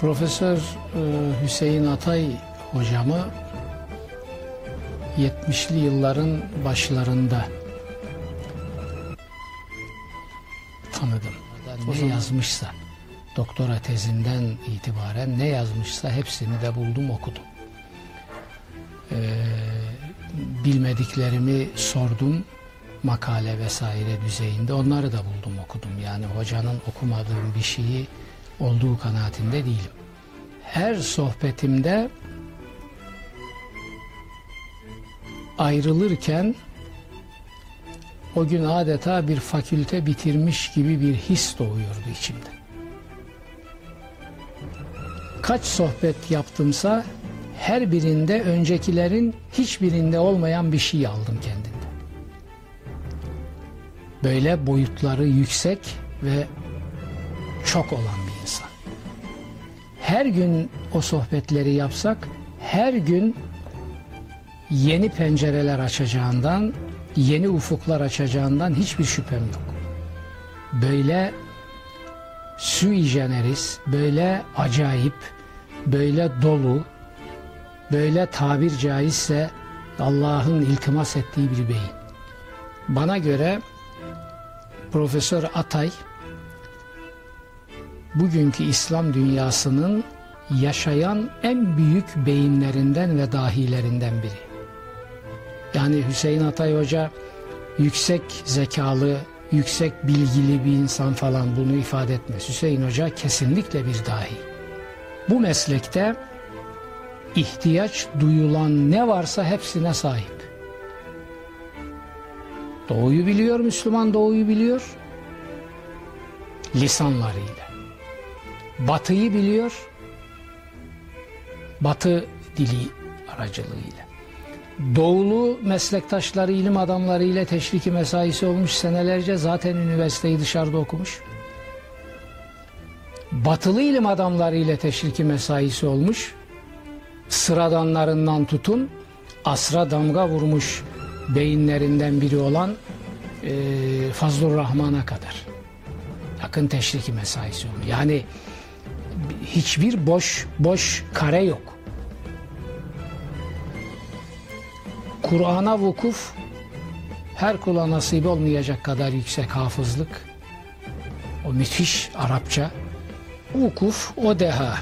Profesör e, Hüseyin Atay hocamı 70'li yılların başlarında tanıdım. Ne yazmışsa, doktora tezinden itibaren ne yazmışsa hepsini de buldum okudum. Ee, bilmediklerimi sordum makale vesaire düzeyinde onları da buldum okudum. Yani hocanın okumadığım bir şeyi olduğu kanaatinde değilim. Her sohbetimde ayrılırken o gün adeta bir fakülte bitirmiş gibi bir his doğuyordu içimde. Kaç sohbet yaptımsa her birinde öncekilerin hiçbirinde olmayan bir şey aldım kendimde. Böyle boyutları yüksek ve çok olan. Her gün o sohbetleri yapsak her gün yeni pencereler açacağından, yeni ufuklar açacağından hiçbir şüphem yok. Böyle sui generis, böyle acayip, böyle dolu, böyle tabir caizse Allah'ın iltimas ettiği bir beyin. Bana göre Profesör Atay bugünkü İslam dünyasının yaşayan en büyük beyinlerinden ve dahilerinden biri. Yani Hüseyin Atay Hoca yüksek zekalı, yüksek bilgili bir insan falan bunu ifade etmez. Hüseyin Hoca kesinlikle bir dahi. Bu meslekte ihtiyaç duyulan ne varsa hepsine sahip. Doğuyu biliyor, Müslüman doğuyu biliyor. Lisanlarıyla. Batıyı biliyor. Batı dili aracılığıyla. Doğulu meslektaşları, ilim adamları ile teşriki mesaisi olmuş senelerce zaten üniversiteyi dışarıda okumuş. Batılı ilim adamları ile teşriki mesaisi olmuş. Sıradanlarından tutun asra damga vurmuş beyinlerinden biri olan e, Fazlur Rahman'a kadar. Yakın teşriki mesaisi olmuş. Yani hiçbir boş boş kare yok. Kur'an'a vukuf her kula nasip olmayacak kadar yüksek hafızlık, o müthiş Arapça, vukuf o deha.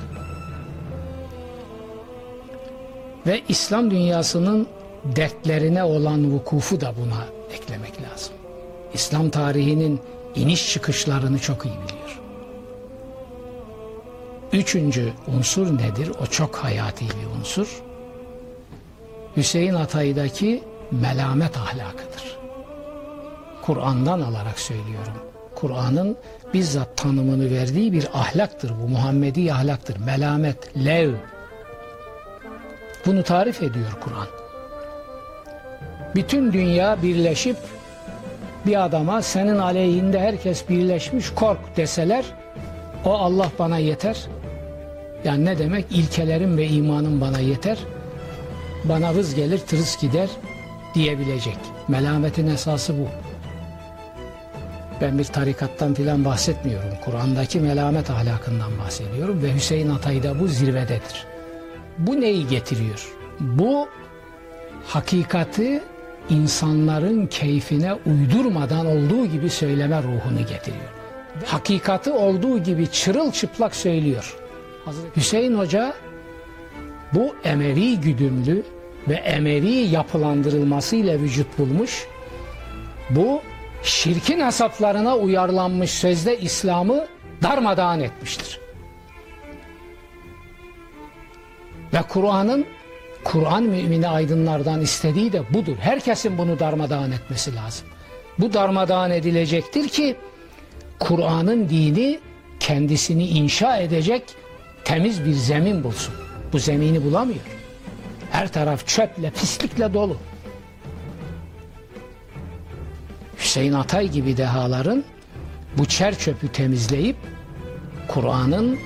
Ve İslam dünyasının dertlerine olan vukufu da buna eklemek lazım. İslam tarihinin iniş çıkışlarını çok iyi biliyor. Üçüncü unsur nedir? O çok hayati bir unsur. Hüseyin Atay'daki melamet ahlakıdır. Kur'an'dan alarak söylüyorum. Kur'an'ın bizzat tanımını verdiği bir ahlaktır bu. Muhammedi ahlaktır. Melamet, lev. Bunu tarif ediyor Kur'an. Bütün dünya birleşip bir adama senin aleyhinde herkes birleşmiş kork deseler o Allah bana yeter. Yani ne demek? İlkelerim ve imanım bana yeter bana vız gelir tırıs gider diyebilecek. Melametin esası bu. Ben bir tarikattan filan bahsetmiyorum. Kur'an'daki melamet ahlakından bahsediyorum ve Hüseyin Atay da bu zirvededir. Bu neyi getiriyor? Bu hakikati insanların keyfine uydurmadan olduğu gibi söyleme ruhunu getiriyor. Hakikati olduğu gibi çırılçıplak söylüyor. Hüseyin Hoca bu Emevi güdümlü ve Emevi yapılandırılmasıyla vücut bulmuş. Bu şirkin hesaplarına uyarlanmış sözde İslam'ı darmadağın etmiştir. Ve Kur'an'ın Kur'an mümini aydınlardan istediği de budur. Herkesin bunu darmadağın etmesi lazım. Bu darmadağın edilecektir ki Kur'an'ın dini kendisini inşa edecek temiz bir zemin bulsun. Bu zemini bulamıyor. Her taraf çöple, pislikle dolu. Hüseyin Atay gibi dehaların bu çer çöpü temizleyip Kur'an'ın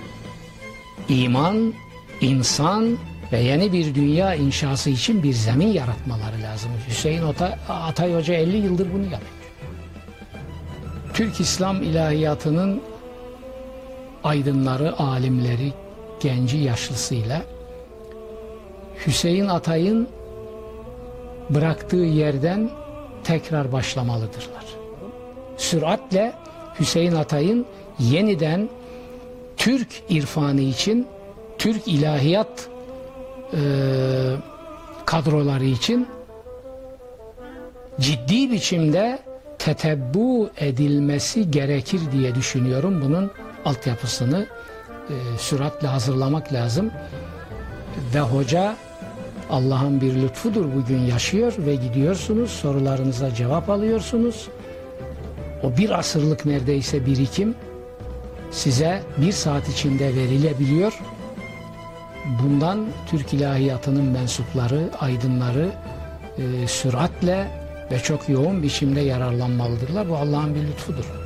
iman, insan ve yeni bir dünya inşası için bir zemin yaratmaları lazım. Hüseyin Atay Hoca 50 yıldır bunu yapıyor. Türk İslam ilahiyatının aydınları, alimleri, genci yaşlısıyla Hüseyin Atay'ın bıraktığı yerden tekrar başlamalıdırlar. Süratle Hüseyin Atay'ın yeniden Türk irfanı için, Türk ilahiyat e, kadroları için ciddi biçimde tetebbu edilmesi gerekir diye düşünüyorum. Bunun altyapısını e, süratle hazırlamak lazım. Ve hoca Allah'ın bir lütfudur bugün yaşıyor ve gidiyorsunuz sorularınıza cevap alıyorsunuz. O bir asırlık neredeyse birikim size bir saat içinde verilebiliyor. Bundan Türk ilahiyatının mensupları, aydınları e, süratle ve çok yoğun biçimde yararlanmalıdırlar. Bu Allah'ın bir lütfudur.